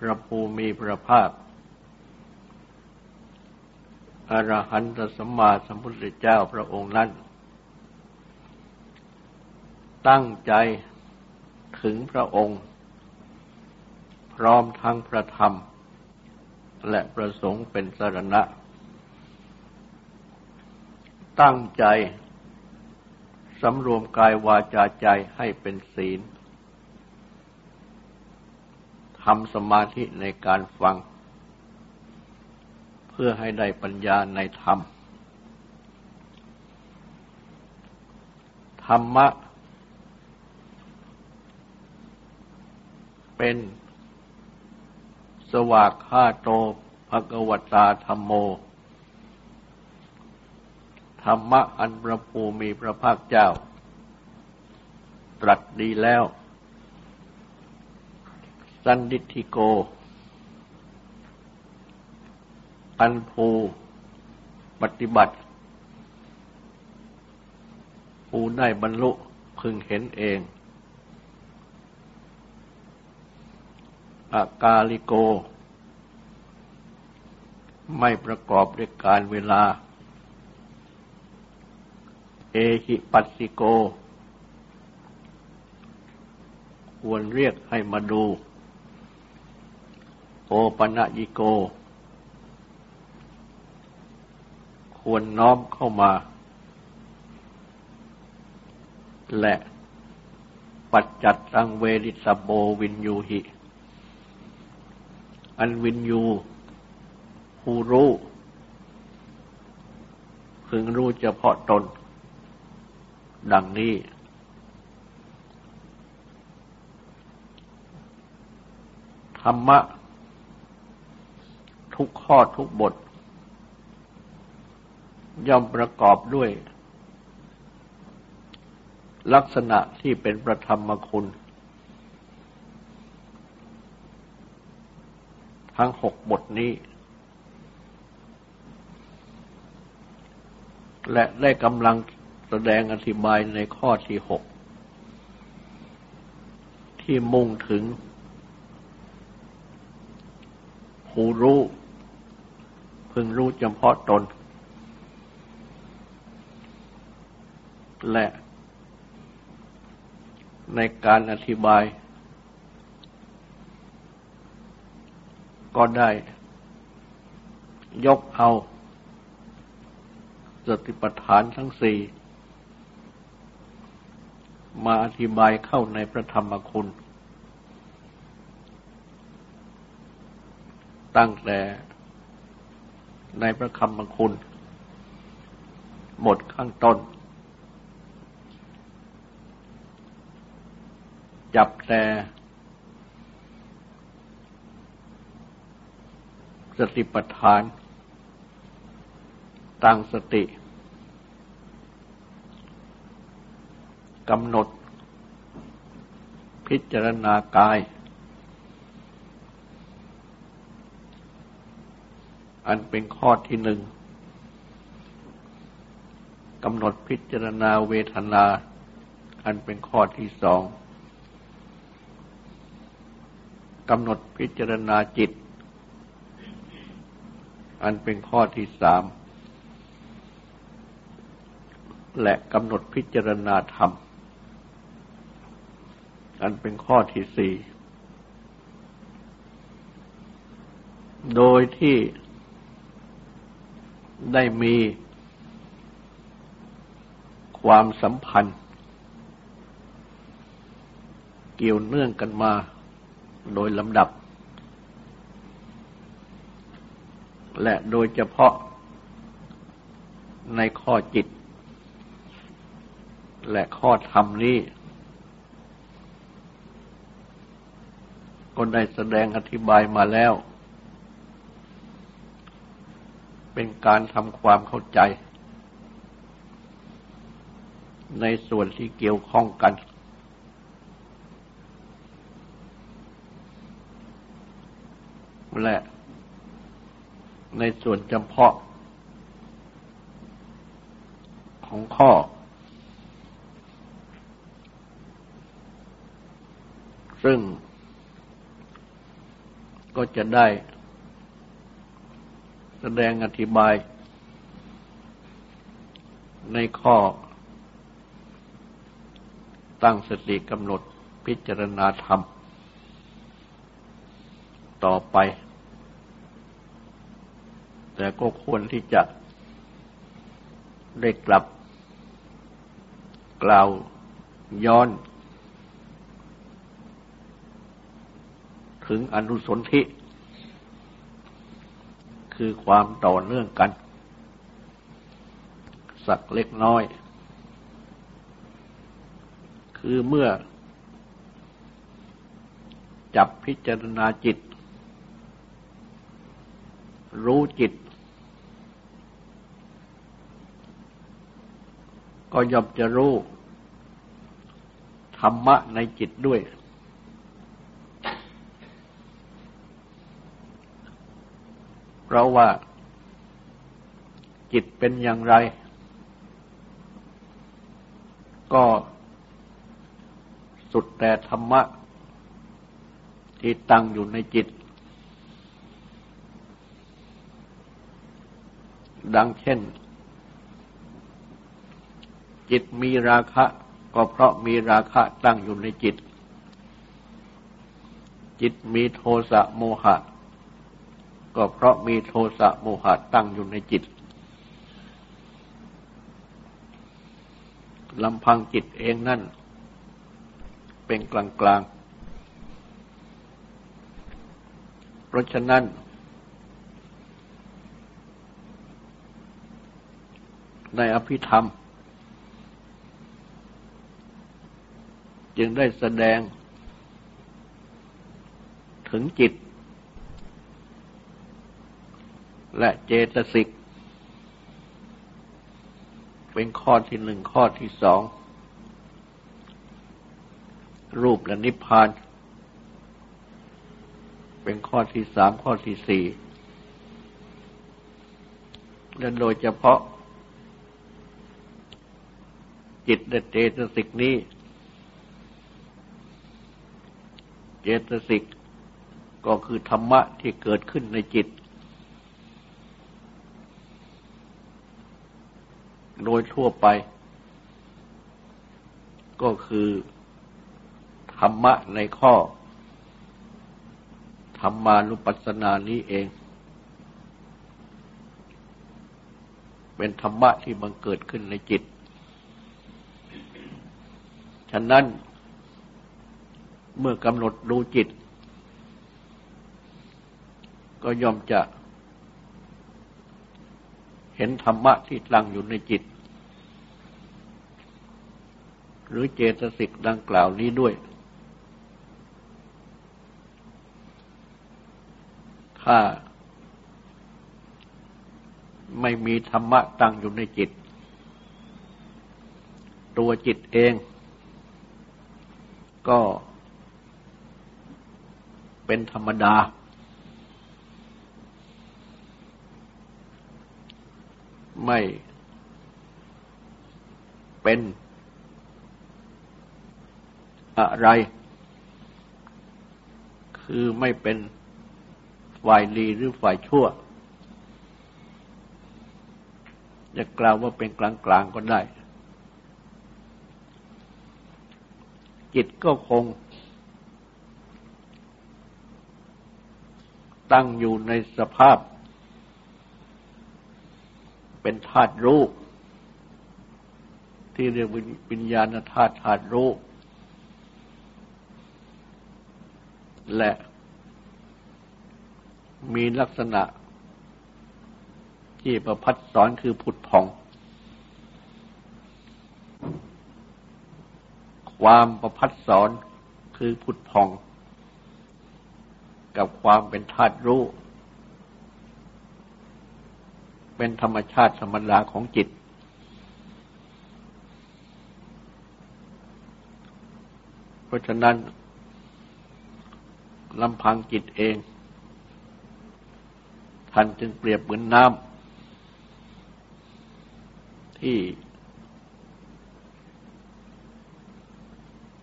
พระภูมิพระภาคอรหันตสัมมาสัมพุทธเจ้าพระองค์นั้น ตั้งใจถึงพระองค์ พร้อมทั้งพระธรรม และประสงค์เป็นสรณะ ตั้งใจสำรวมกายวาจาใจให้เป็นศีล ทำสมาธิในการฟัง เพื่อให้ได้ปัญญาในธรรม ธรรมะ เป็นสวากขาโตภกวตาธรรมโม ธรรมะอันประภูมีพระภาคเจ้า ตรัสดีแล้ว สันดิธิโก อันภูปฏิบัติผู้ได้บรรลุพึงเห็นเอง อากาลิโก ไม่ประกอบด้วยการเวลา เอหิปัสสิโก ควรเรียกให้มาดู โอปัญญิโก ควรน้อมเข้ามา และปัจจัดตังเวริสโบวินยูหิ อันวินยูผู้รู้พึงรู้เฉพาะตน ดังนี้ ธรรมะ ทุกข้อทุกบท ย่อมประกอบด้วย ลักษณะที่เป็นประธรรมคุณ ทั้งหกบทนี้ และได้กำลังแสดงอธิบายในข้อที่หกที่มุ่งถึงผู้รู้ พึงรู้เฉพาะตน และในการอธิบาย ก็ได้ ยกเอาสติปัฏฐานทั้งสี่มาอธิบายเข้าในพระธรรมคุณ ตั้งแต่ ในพระคำบังคุณหมดข้างต้น จับแต่สติปัฏฐาน ตั้งสติกำหนด พิจารณากาย อันเป็นข้อที่หนึ่งกำหนดพิจารณาเวทนา อันเป็นข้อที่สองกำหนดพิจารณาจิต อันเป็นข้อที่สามและกำหนดพิจารณาธรรม อันเป็นข้อที่สี่ โดยที่ ได้มีความสัมพันธ์ เกี่ยวเนื่องกันมาโดยลำดับ และโดยเฉพาะในข้อจิต และข้อธรรมนี้ ก็ได้แสดงอธิบายมาแล้ว เป็นการทำความเข้าใจ ในส่วนที่เกี่ยวข้องกัน และในส่วนจำเพาะ ของข้อ ซึ่งก็จะได้ แสดงอธิบายในข้อ ตั้งสติกำหนดพิจารณาธรรม ต่อไป แต่ก็ควรที่จะได้กลับ กล่าวย้อน ถึงอนุสนธิ คือความต่อเนื่องกัน สักเล็กน้อย คือเมื่อ จับพิจารณาจิต รู้จิต ก็ย่อมจะรู้ ธรรมะในจิตด้วย เราว่าจิตเป็นอย่างไร ก็สุดแต่ธรรมะ ที่ตั้งอยู่ในจิต ดังเช่น จิตมีราคะ ก็เพราะมีราคะตั้งอยู่ในจิต จิตมีโทสะโมหะ ก็เพราะมีโทสะโมหะตั้งอยู่ในจิตลำพังจิตเองนั่น เป็นกลางกลางเพราะฉะนั้น ในอภิธรรม จึงได้แสดงถึงจิต และเจตสิก เป็นข้อที่หนึ่งข้อที่สอง รูปและนิพพาน เป็นข้อที่สามข้อที่สี่และโดยเฉพาะ จิตและเจตสิกนี้ เจตสิกก็คือธรรมะที่เกิดขึ้นในจิต โดยทั่วไป ก็คือ ธรรมะในข้อ ธรรมานุปัสสนานี้เอง เป็นธรรมะที่บังเกิดขึ้นในจิต ฉะนั้นเมื่อกำหนดดูจิต ก็ย่อมจะเห็นธรรมะที่ตั้งอยู่ในจิต หรือเจตสิกดังกล่าวนี้ด้วย ถ้าไม่มีธรรมะตั้งอยู่ในจิต ตัวจิตเอง ก็เป็นธรรมดา ไม่เป็น อะไร คือไม่เป็นฝ่ายดีหรือฝ่ายชั่ว จะกล่าวว่าเป็นกลางๆก็ได้ จิตก็คง ตั้งอยู่ในสภาพ เป็นธาตุรู้ที่เรียกวิญญาณธาตุธาตุรู้ และมีลักษณะที่ประพัดสอนคือผุดผ่อง ความประพัดสอนคือผุดผ่อง กับความเป็นธาตุรู้ เป็นธรรมชาติธรรมดาของจิต เพราะฉะนั้น ลำพังจิตเอง ท่านจึงเปรียบเหมือนน้ำที่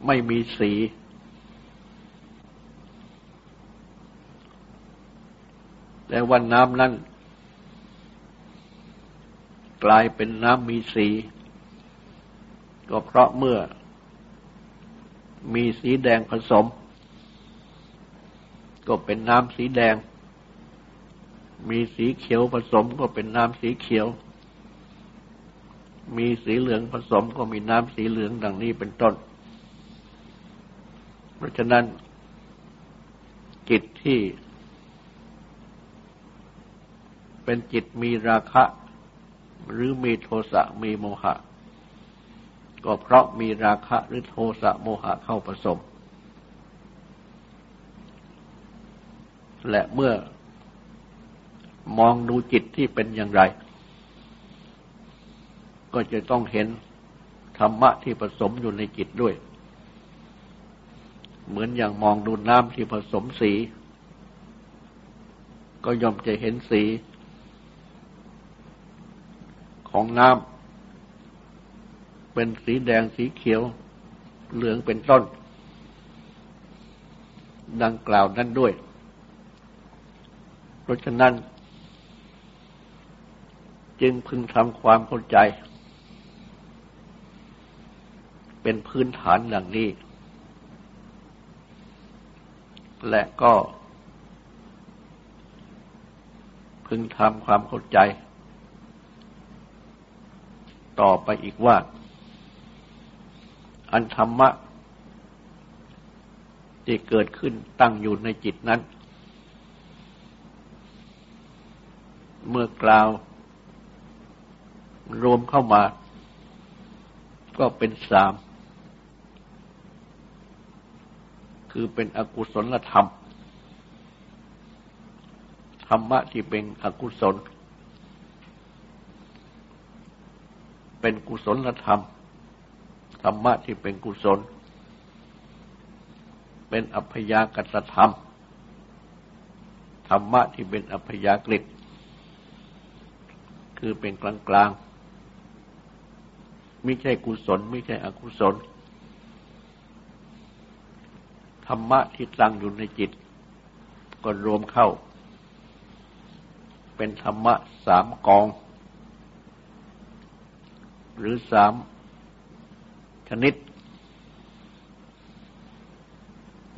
ไม่มีสี แต่ว่าน้ำนั้น กลายเป็นน้ำมีสี ก็เพราะเมื่อมีสีแดงผสม ก็เป็นน้ำสีแดง มีสีเขียวผสมก็เป็นน้ำสีเขียว มีสีเหลืองผสมก็มีน้ำสีเหลืองดังนี้เป็นต้น เพราะฉะนั้นจิตที่เป็นจิตมีราคะ หรือมีโทสะมีโมหะ ก็เพราะมีราคะหรือโทสะโมหะเข้าผสม และเมื่อมองดูจิตที่เป็นอย่างไร ก็จะต้องเห็นธรรมะที่ผสมอยู่ในจิตด้วย เหมือนอย่างมองดูน้ำที่ผสมสี ก็ย่อมจะเห็นสี ของน้ำเป็นสีแดงสีเขียว เหลืองเป็นต้น ดังกล่าวนั้นด้วย เพราะฉะนั้น จึงพึงทำความเข้าใจ เป็นพื้นฐานดังนี้ และก็ พึงทำความเข้าใจ ต่อไปอีกว่า อันธรรมะที่เกิดขึ้นตั้งอยู่ในจิตนั้น เมื่อกล่าว รวมเข้ามา ก็เป็นสาม คือเป็นอกุศลธรรม ธรรมะที่เป็นอกุศล เป็นกุศลธรรม ธรรมะที่เป็นกุศล เป็นอัพยากตธรรม ธรรมะที่เป็นอัพยากฤิ คือเป็นกลางกลางไม่ใช่กุศล ไม่ใช่อกุศล ธรรมะที่ตั้งอยู่ในจิต ก็รวมเข้า เป็นธรรมะสามกอง หรือสามชนิด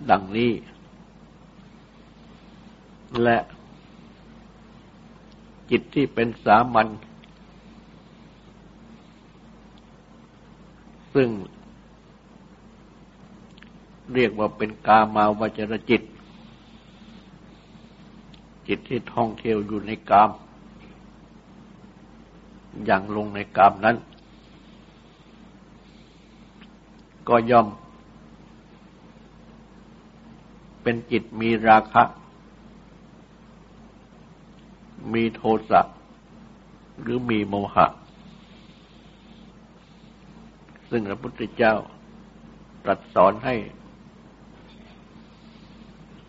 ดังนี้ และ จิตที่เป็นสามัญซึ่งเรียกว่าเป็นกามาวจรจิต จิตที่ท่องเที่ยวอยู่ในกาม อย่างลงในกามนั้น ก็ย่อม เป็นจิตมีราคะ มีโทสะหรือมีโมหะ ซึ่งพระพุทธเจ้าตรัสสอนให้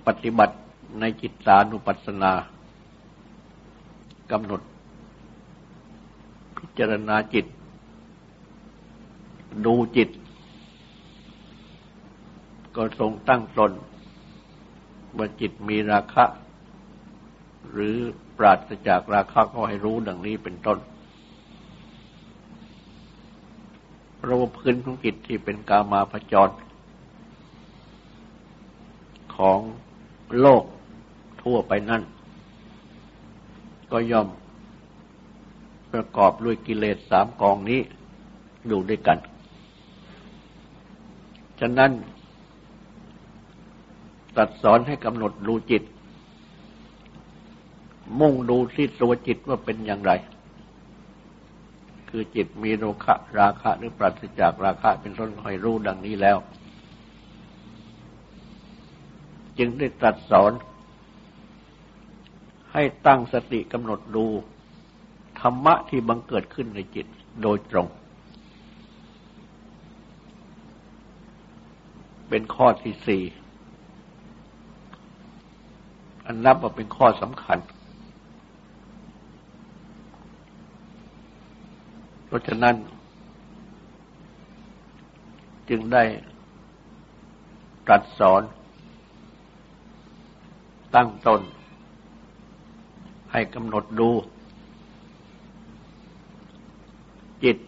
ปฏิบัติในจิตสานุปัสสนากำหนด พิจารณาจิต ดูจิต ก็ทรงตั้งตนว่าจิตมีราคะ หรือ ปราศจากราคะก็ให้รู้ดังนี้เป็นต้นเพราะว่าพื้นของจิตที่เป็นกามาพจร ของโลกทั่วไปนั่น ก็ย่อมประกอบด้วยกิเลสสามกองนี้อยู่ด้วยกัน ฉะนั้นตัดสอนให้กำหนดดูจิต มุ่งดูที่ตัวจิตว่าเป็นอย่างไร คือจิตมีโรคะราคะหรือปราศจากราคะเป็นต้นคอยรู้ดังนี้แล้ว จึงได้ตรัสสอน ให้ตั้งสติกำหนดดูธรรมะที่บังเกิดขึ้นในจิตโดยตรง เป็นข้อที่สี่อันนับว่าเป็นข้อสำคัญ เพราะฉะนั้น จึงได้ตรัสสอน ตั้งตน ให้กำหนดดู จิต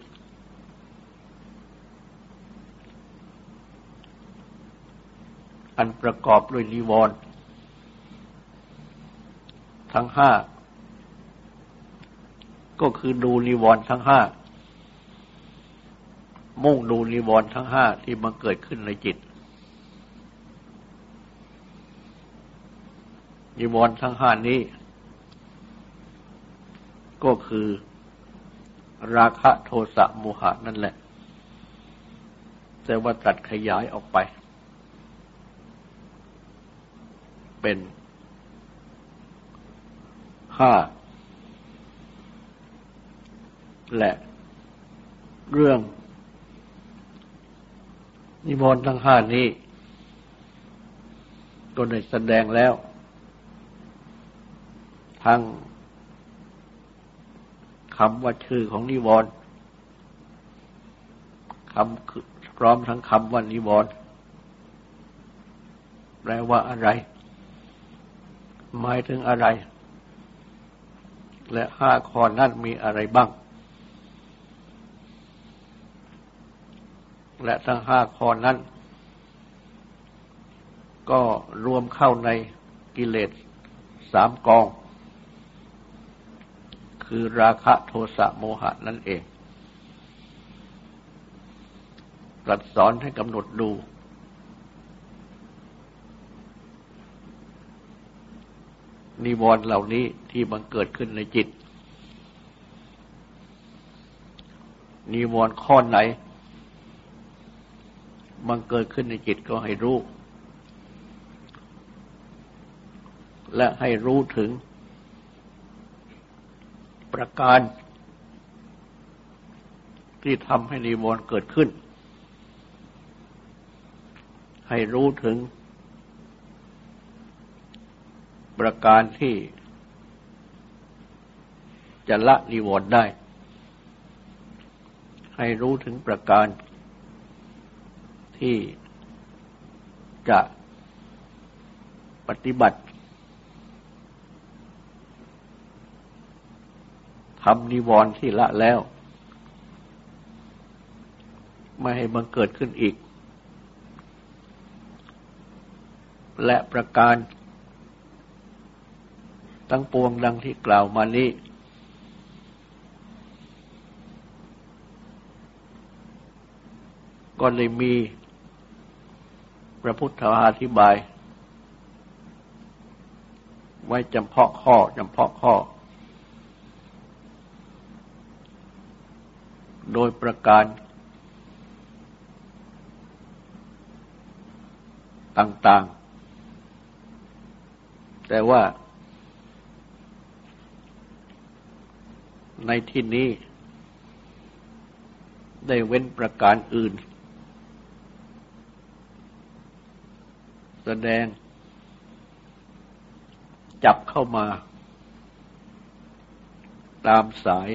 อันประกอบด้วยนิวรณ์ทั้งห้า ก็คือดูนิวรณ์ทั้งห้า มุ่งดูนิวรณ์ทั้งห้าที่มันเกิดขึ้นในจิต นิวรณ์ทั้งห้านี้ ก็คือราคะโทสะโมหะนั่นแหละ แต่ว่าตัดขยายออกไป เป็นห้าและเรื่อง นิมนต์ทั้งห้านี้ ก็ได้แสดงแล้ว ทั้งคำว่าชื่อของนิวรณ์คำพร้อมทั้งคำว่านิวรณ์แปลว่าอะไร หมายถึงอะไร และห้าข้อนั้นมีอะไรบ้าง และทั้งห้าข้อนั้น ก็รวมเข้าในกิเลสสามกอง คือราคะโทสะโมหะนั่นเองตรัสสอนให้กำหนดดู นิวรณ์เหล่านี้ที่บังเกิดขึ้นในจิต นิวรณ์ข้อไหน บังเกิดขึ้นในจิตก็ให้รู้ และให้รู้ถึง ประการ ที่ทำให้นิวรณ์เกิดขึ้น ให้รู้ถึง ประการที่จะละนิวรณ์ได้ ให้รู้ถึงประการ ที่จะปฏิบัติทำนิวรณ์ที่ละแล้ว ไม่ให้บังเกิดขึ้นอีก และประการทั้งปวงดังที่กล่าวมานี้ ก็เลยมี พระพุทธาธิบาย ไว้จำเพาะข้อจำเพาะข้อ โดยประการต่างๆ แต่ว่า ในที่นี้ ได้เว้นประการอื่น แสดง จับเข้ามา ตามสาย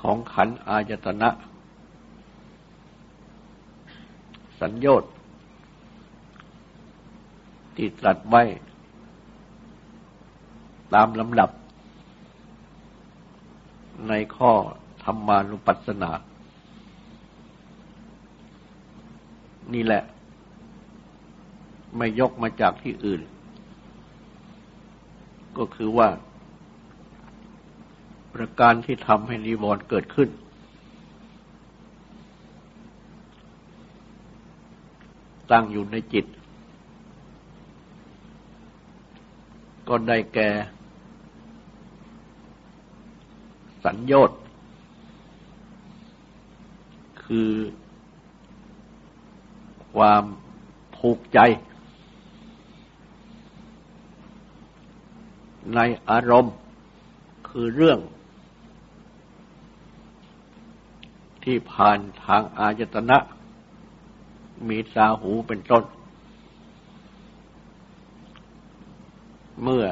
ของขันอายตนะ สัญญต์ที่ตรัสไว้ ตามลำดับ ในข้อธรรมานุปัสสนา นี่แหละ ไม่ยกมาจากที่อื่น ก็คือว่า ประการที่ทำให้นิวรณ์เกิดขึ้น ตั้งอยู่ในจิต ก็ได้แก่ สัญญต์คือ ความผูกใจ ในอารมณ์คือเรื่อง ที่ผ่านทางอายตนะ มีสาหูเป็นต้น เมื่อ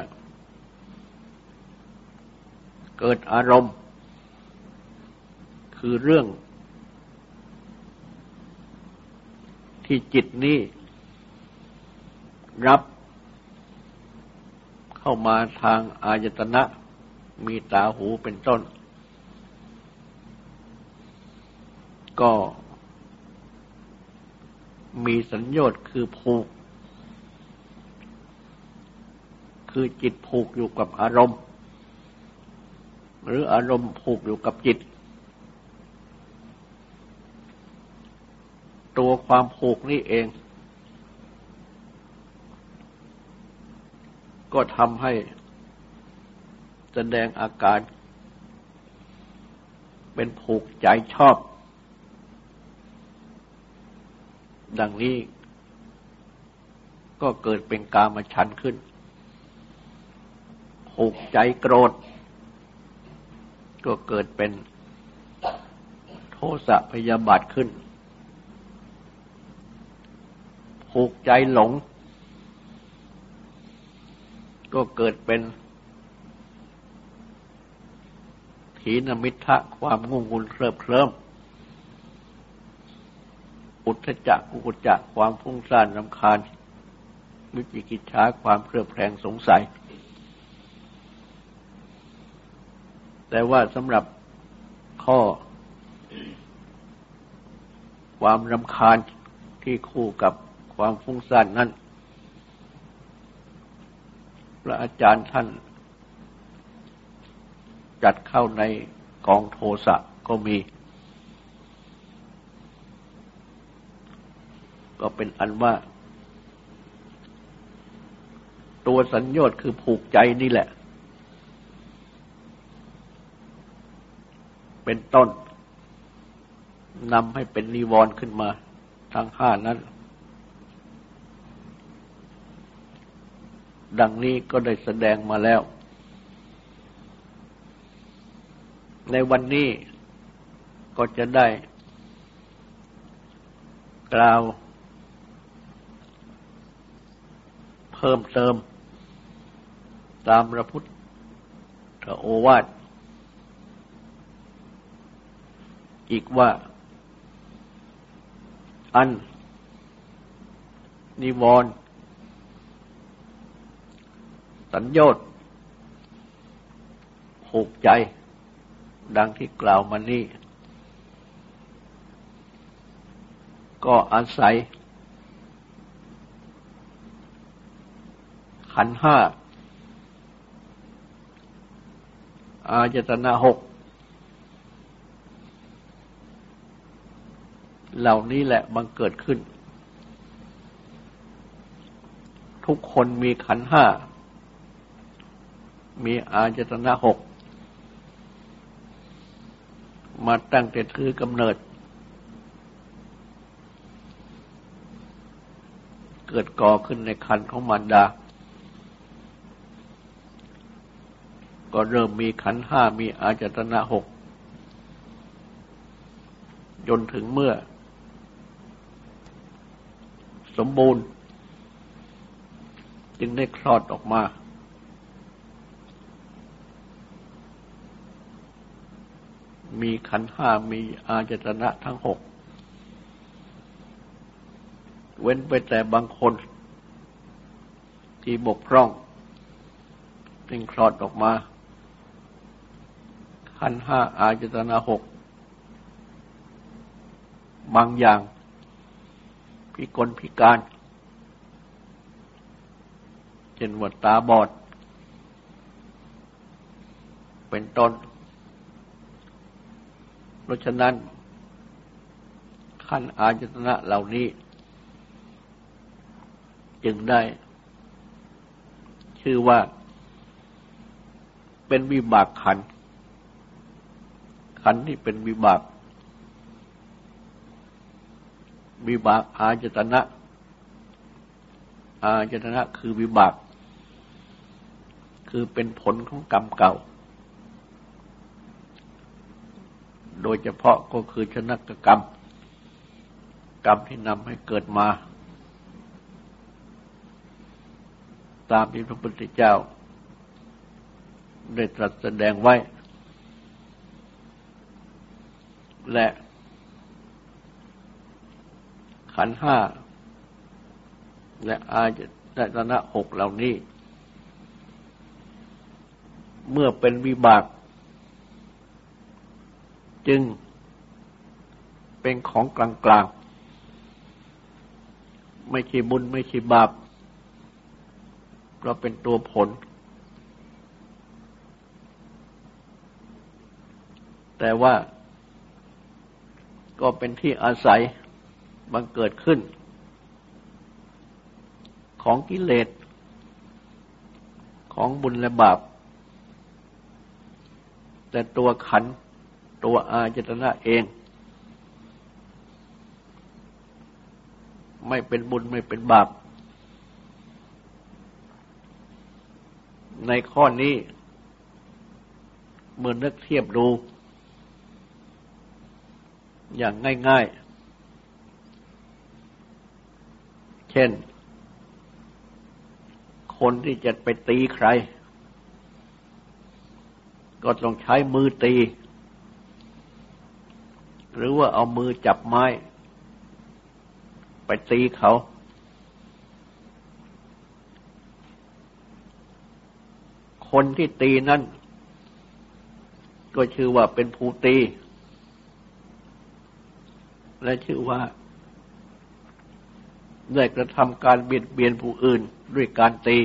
เกิดอารมณ์ คือเรื่อง ที่จิตนี้ รับเข้ามาทางอายตนะ มีตาหูเป็นต้น ก็มีสัญญาตคือผูก คือจิตผูกอยู่กับอารมณ์ หรืออารมณ์ผูกอยู่กับจิต ตัวความผูกนี่เอง ก็ทำให้แสดงอาการ เป็นผูกใจชอบ ดังนี้ก็เกิดเป็นกามฉันขึ้น ผูกใจโกรธ ก็เกิดเป็นโทสะพยาบาทขึ้น ผูกใจหลง ก็เกิดเป็นถีนมิทะความงุ่งงุนเคลิบเคลิ้มอุทธจักกุกุจักความฟุ้งซ่านรำคาญ วิจิกิจฉาความเครือบแคลงสงสัย แต่ว่าสำหรับข้อ ความรำคาญที่คู่กับ ความฟุ้งซ่านนั้น พระอาจารย์ท่าน จัดเข้าในกองโทสะก็มี ก็เป็นอันว่า ตัวสัญญาคือผูกใจนี่แหละ เป็นต้นนำให้เป็นนิวรณ์ขึ้นมาทั้งห้านั้น ดังนี้ก็ได้แสดงมาแล้ว ในวันนี้ก็จะได้กล่าว เพิ่มเติม ตามพระพุทธโอวาทอีกว่า อัน นิวรณ์ สัญญาผูกใจ ดังที่กล่าวมานี้ ก็อาศัย ขันห้า อาจตนาหก เหล่านี้แหละบังเกิดขึ้น ทุกคนมีขันห้า มีอาจตนะหก มาตั้งแต่ถือกำเนิด เกิดก่อขึ้นในคันของมารดา ก็เริ่มมีขันห้ามีอาจตนะหกจนถึงเมื่อ สมบูรณ์ จึงได้คลอดออกมา มีขันห้ามีอาจตนะทั้งหก เว้นไปแต่บางคนที่บกพร่องจึงคลอดออกมา ขันห้าอาจตนะหก บางอย่าง พิกลพิการเช่นวัดตาบอด เป็นต้น ราะฉะนั้น ขั้นอาจตนะเหล่านี้ จึงได้ ชื่อว่า เป็นวิบากขัน ขันที่เป็นวิบาก วิบากอาจตนะ อาจตนะคือวิบาก คือเป็นผลของกรรมเก่า โดยเฉพาะก็คือชนักกรรม กรรมที่นำให้เกิดมา ตามที่พระพุทธเจ้า ได้ตรัสแสดงไว้ และขันห้า และอาจตนะหกเหล่านี้ เมื่อเป็นวิบาก จึงเป็นของกลางๆ ไม่ใช่บุญไม่ใช่บาปเพราะเป็นตัวผล แต่ว่าก็เป็นที่อาศัยบังเกิดขึ้น ของกิเลส ของบุญและบาป แต่ตัวขัน ตัวอาจตนะเอง ไม่เป็นบุญไม่เป็นบาป ในข้อนี้ เมื่อนึกเทียบดู อย่างง่ายๆ เช่น คนที่จะไปตีใคร ก็ต้องใช้มือตี หรือว่าเอามือจับไม้ ไปตีเขา คนที่ตีนั้นก็ชื่อว่าเป็นผู้ตี และชื่อว่าได้กระทำการเบียดเบียนผู้อื่นด้วยการตี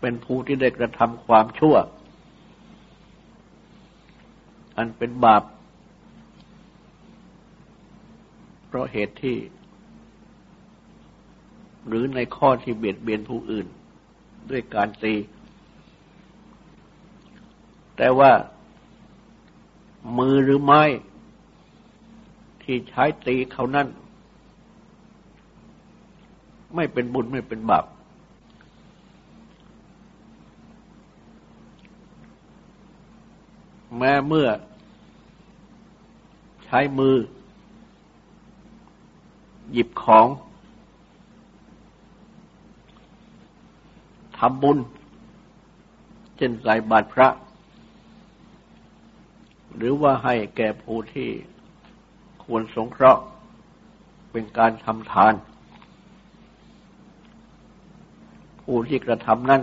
เป็นผู้ที่ได้กระทำความชั่ว อันเป็นบาป เพราะเหตุที่ หรือในข้อที่เบียดเบียนผู้อื่น ด้วยการตี แต่ว่า มือหรือไม้ ที่ใช้ตีเขานั่น ไม่เป็นบุญไม่เป็นบาป แม้เมื่อใช้มือ หยิบของทำบุญ เช่นใส่บาตรพระ หรือว่าให้แก่ผู้ที่ควรสงเคราะห์เป็นการทำทาน ผู้ที่กระทำนั้น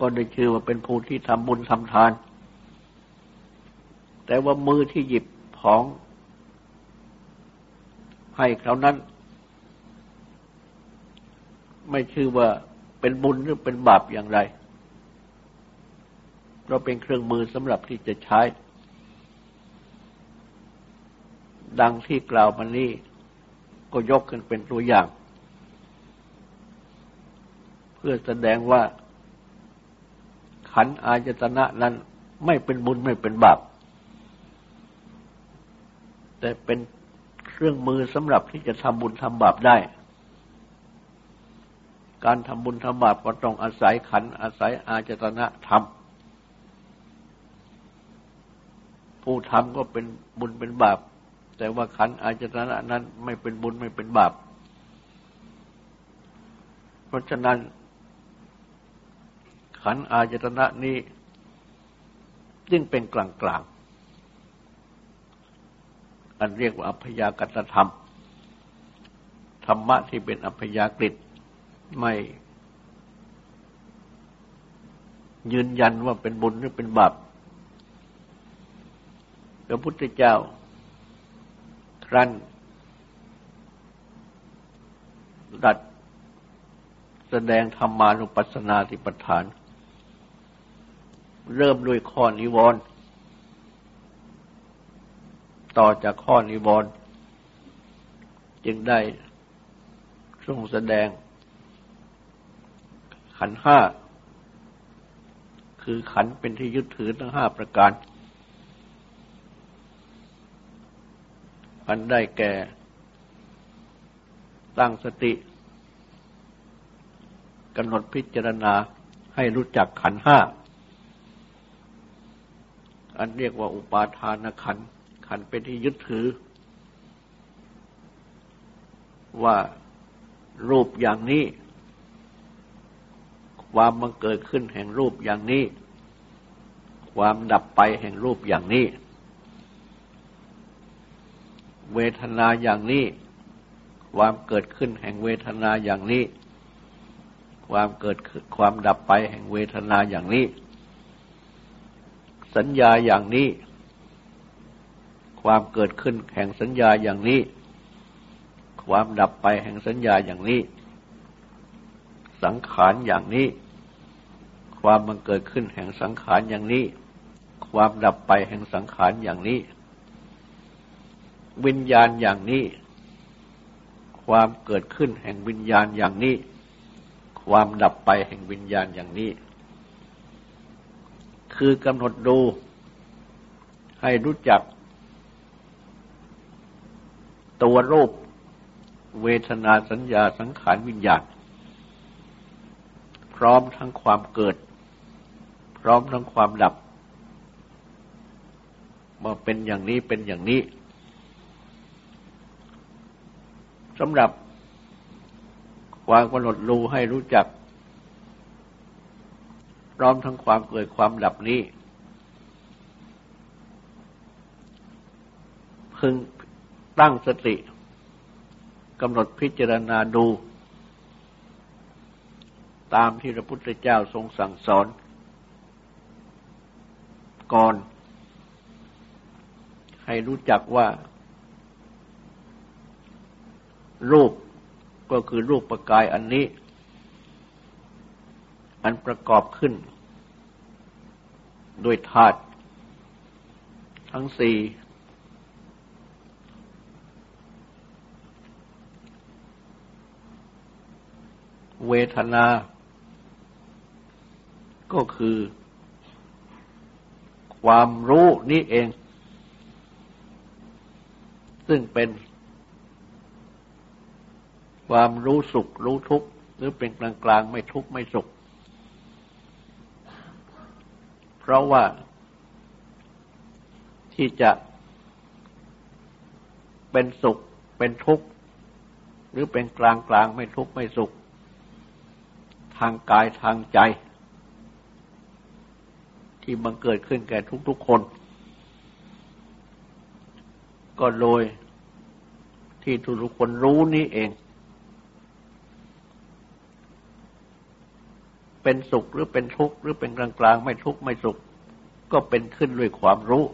ก็ได้ชื่อว่าเป็นผู้ที่ทำบุญทำทาน แต่ว่ามือที่หยิบของ ให้เขานั้น ไม่ชื่อว่าเป็นบุญหรือเป็นบาปอย่างไร เราเป็นเครื่องมือสำหรับที่จะใช้ ดังที่กล่าวมานี้ก็ยกขึ้นเป็นตัวอย่าง เพื่อแสดงว่าขันอาจตนะนั้นไม่เป็นบุญไม่เป็นบาป แต่เป็นเครื่องมือสำหรับที่จะทำบุญทำบาปได้ การทำบุญทำบาปก็ต้องอาศัยขัน อาศัยอาจตนะทำผู้ทำก็เป็นบุญเป็นบาป แต่ว่าขันอาจตนะนั้นไม่เป็นบุญไม่เป็นบาป เพราะฉะนั้น ขันอาจตนะนี้ จึงเป็นกลางกลาง อันเรียกว่าอัพยากตธรรม ธรรมะที่เป็นอัพยากฤิไม่ ยืนยันว่าเป็นบุญหรือเป็นบาปพระพุทธเจ้า ครั้นดัดแสดงธรรมานุปัสสนาติปฐาน เริ่มด้วยข้อนิวรณ์ ต่อจากข้อนิวรณ์จึงได้ทรงแสดง ขันห้า คือขันเป็นที่ยึดถือทั้งห้าประการ อันได้แก่ ตั้งสติกำหนดพิจารณาให้รู้จักขันห้า อันเรียกว่าอุปาทานขัน ขันเป็นที่ยึดถือ ว่ารูปอย่างนี้ ความมันเกิดขึ้นแห่งรูปอย่างนี้ ความดับไปแห่งรูปอย่างนี้ เวทนาอย่างนี้ ความเกิดขึ้นแห่งเวทนาอย่างนี้ ความเกิดความดับไปแห่งเวทนาอย่างนี้ สัญญาอย่างนี้ ความเกิดขึ้นแห่งสัญญาอย่างนี้ ความดับไปแห่งสัญญาอย่างนี้ สังขารอย่างนี้ ความมันเกิดขึ้นแห่งสังขารอย่างนี้ ความดับไปแห่งสังขารอย่างนี้ วิญญาณอย่างนี้ ความเกิดขึ้นแห่งวิญญาณอย่างนี้ ความดับไปแห่งวิญญาณอย่างนี้ คือกำหนดดูให้รู้จัก ตัวรูปเวทนาสัญญาสังขารวิญญาณ พร้อมทั้งความเกิด พร้อมทั้งความดับมาเป็นอย่างนี้เป็นอย่างนี้สำหรับความกำหนดรู้ให้รู้จัก พร้อมทั้งความเกิดความดับนี้ พึง ตั้งสติกำหนดพิจารณาดู ตามที่พระพุทธเจ้าทรงสั่งสอน ก่อน ให้รู้จักว่า รูปก็คือรูปประกายอันนี้ อันประกอบขึ้น ด้วยธาตุทั้งสี่ เวทนา ก็คือ ความรู้นี้เอง ซึ่งเป็น ความรู้สุขรู้ทุกข์ หรือเป็นกลางกลางไม่ทุกข์ไม่สุข เพราะว่าที่จะเป็นสุขเป็นทุกข์ หรือเป็นกลางกลางไม่ทุกข์ไม่สุข ทางกายทางใจ ที่บังเกิดขึ้นแก่ทุกๆคน ก็โดยที่ทุกคนรู้นี้เอง เป็นสุขหรือเป็นทุกข์หรือเป็นกลางกลางไม่ทุกข์ไม่สุข ก็เป็นขึ้นด้วยความรู้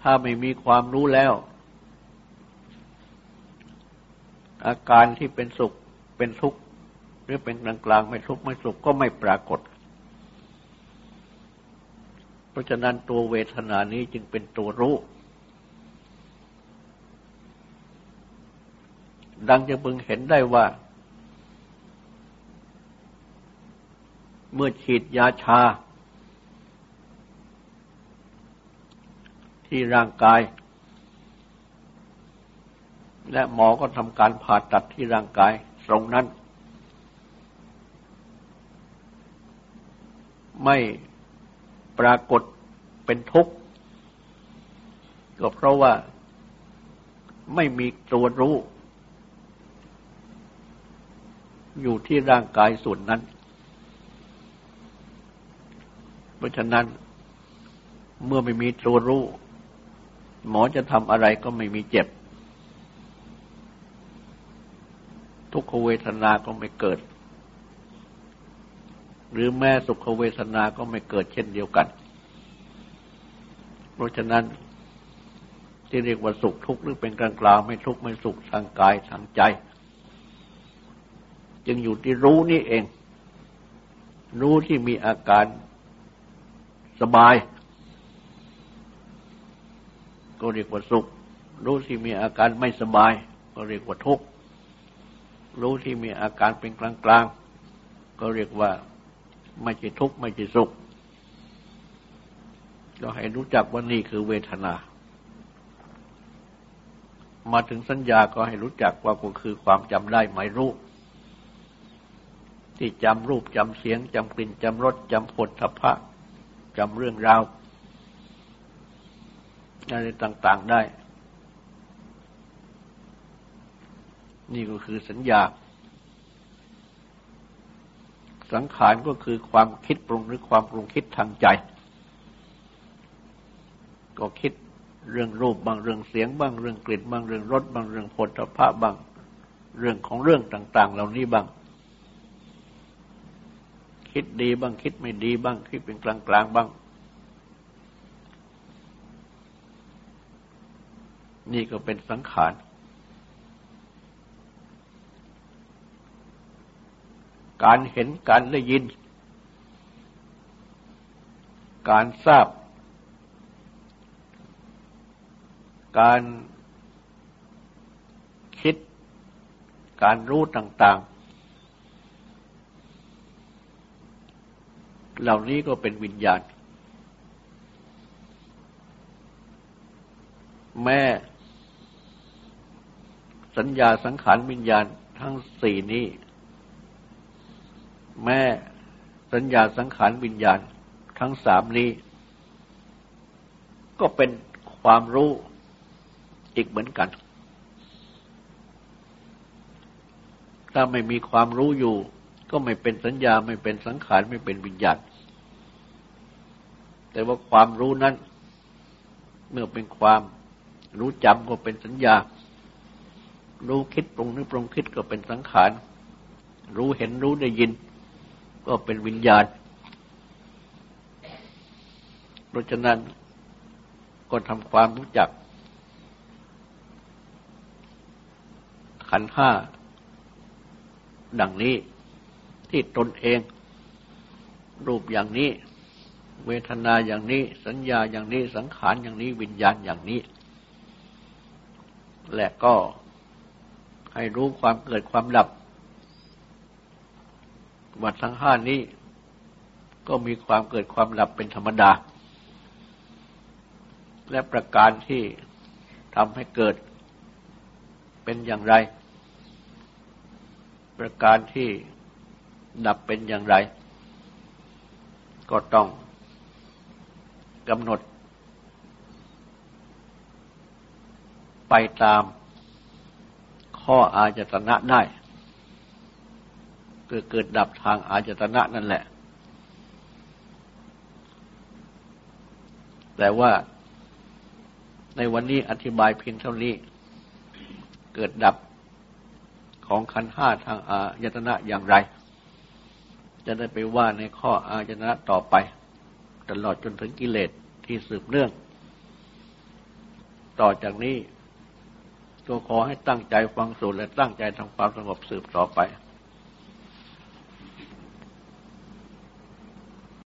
ถ้าไม่มีความรู้แล้วอาการที่เป็นสุข เป็นทุกข์หรือเป็นกลางกลางไม่ทุกข์ไม่สุขก็ไม่ปรากฏ เพราะฉะนั้นตัวเวทนานี้จึงเป็นตัวรู้ ดังจะพึงเห็นได้ว่า เมื่อฉีดยาชา ที่ร่างกายและหมอก็ทำการผ่าตัดที่ร่างกาย ตรงนั้น ไม่ปรากฏเป็นทุกข์ก็เพราะว่าไม่มีตัวรู้ อยู่ที่ร่างกายส่วนนั้น เพราะฉะนั้นเมื่อไม่มีตัวรู้ หมอจะทำอะไรก็ไม่มีเจ็บ ทุกขเวทนาก็ไม่เกิด หรือแม้สุขเวทนาก็ไม่เกิดเช่นเดียวกัน เพราะฉะนั้นที่เรียกว่าสุขทุกข์หรือเป็นกลางกลางไม่ทุกข์ไม่สุขทางกายทางใจ จึงอยู่ที่รู้นี่เอง รู้ที่มีอาการสบาย ก็เรียกว่าสุข รู้ที่มีอาการไม่สบาย ก็เรียกว่าทุกข์ รู้ที่มีอาการเป็นกลางกก็เรียกว่าไม่ใช่ทุกข์ไม่ใช่สุขก็ให้รู้จักว่านี่คือเวทนา มาถึงสัญญาก็ให้รู้จักว่าก็คือความจำได้หมายรู้ที่จำรูปจำเสียงจำกลิ่นจำรสจำผลทพะจำเรื่องราวอะไรต่าง ๆได้ นี่ก็คือสัญญา สังขารก็คือความคิดปรุงหรือความปรุงคิดทางใจ ก็คิดเรื่องรูปบางเรื่องเสียง บ้างเรื่องกลิ่นบางเรื่องรสบางเรื่องผลพระบางเรื่องของเรื่องต่าง ๆ เหล่านี้บ้าง คิดดีบ้างคิดไม่ดีบ้าง คิดเป็นกลางๆบ้าง นี่ก็เป็นสังขาร การเห็นการได้ยิน การทราบ การคิด การรู้ต่าง ๆ เหล่านี้ก็เป็นวิญญาณ แม่สัญญาสังขารวิญญาณทั้งสี่นี้ แม่สัญญาสังขารวิญญาณทั้งสามนี้ ก็เป็นความรู้อีกเหมือนกัน ถ้าไม่มีความรู้อยู่ ก็ไม่เป็นสัญญาไม่เป็นสังขารไม่เป็นวิญญาณ แต่ว่าความรู้นั้น เมื่อเป็นความรู้จำก็เป็นสัญญา รู้คิดปรุงนึกปรุงคิดก็เป็นสังขาร รู้เห็นรู้ได้ยิน ก็เป็นวิญญาณ เพราะฉะนั้นก็ทำความรู้จัก ขันห้า ดังนี้ที่ตนเอง รูปอย่างนี้ เวทนาอย่างนี้ สัญญาอย่างนี้สังขารอย่างนี้วิญญาณอย่างนี้ และก็ให้รู้ความเกิดความดับ วัดทั้งห้านี้ ก็มีความเกิดความดับเป็นธรรมดา และประการที่ทำให้เกิดเป็นอย่างไร ประการที่ดับเป็นอย่างไร ก็ต้องกำหนด ไปตามข้ออาจตนะได้ คือเกิดดับทางอาจตนะนั่นแหละ แต่ว่าในวันนี้อธิบายเพียงเท่านี้ เกิดดับของขันห้าทางอายตนะอย่างไร จะได้ไปว่าในข้ออายตนะต่อไป ตลอดจนถึงกิเลสที่สืบเนื่อง ต่อจากนี้ก็ขอให้ตั้งใจฟังสูตรและตั้งใจทำความสงบสืบต่อไป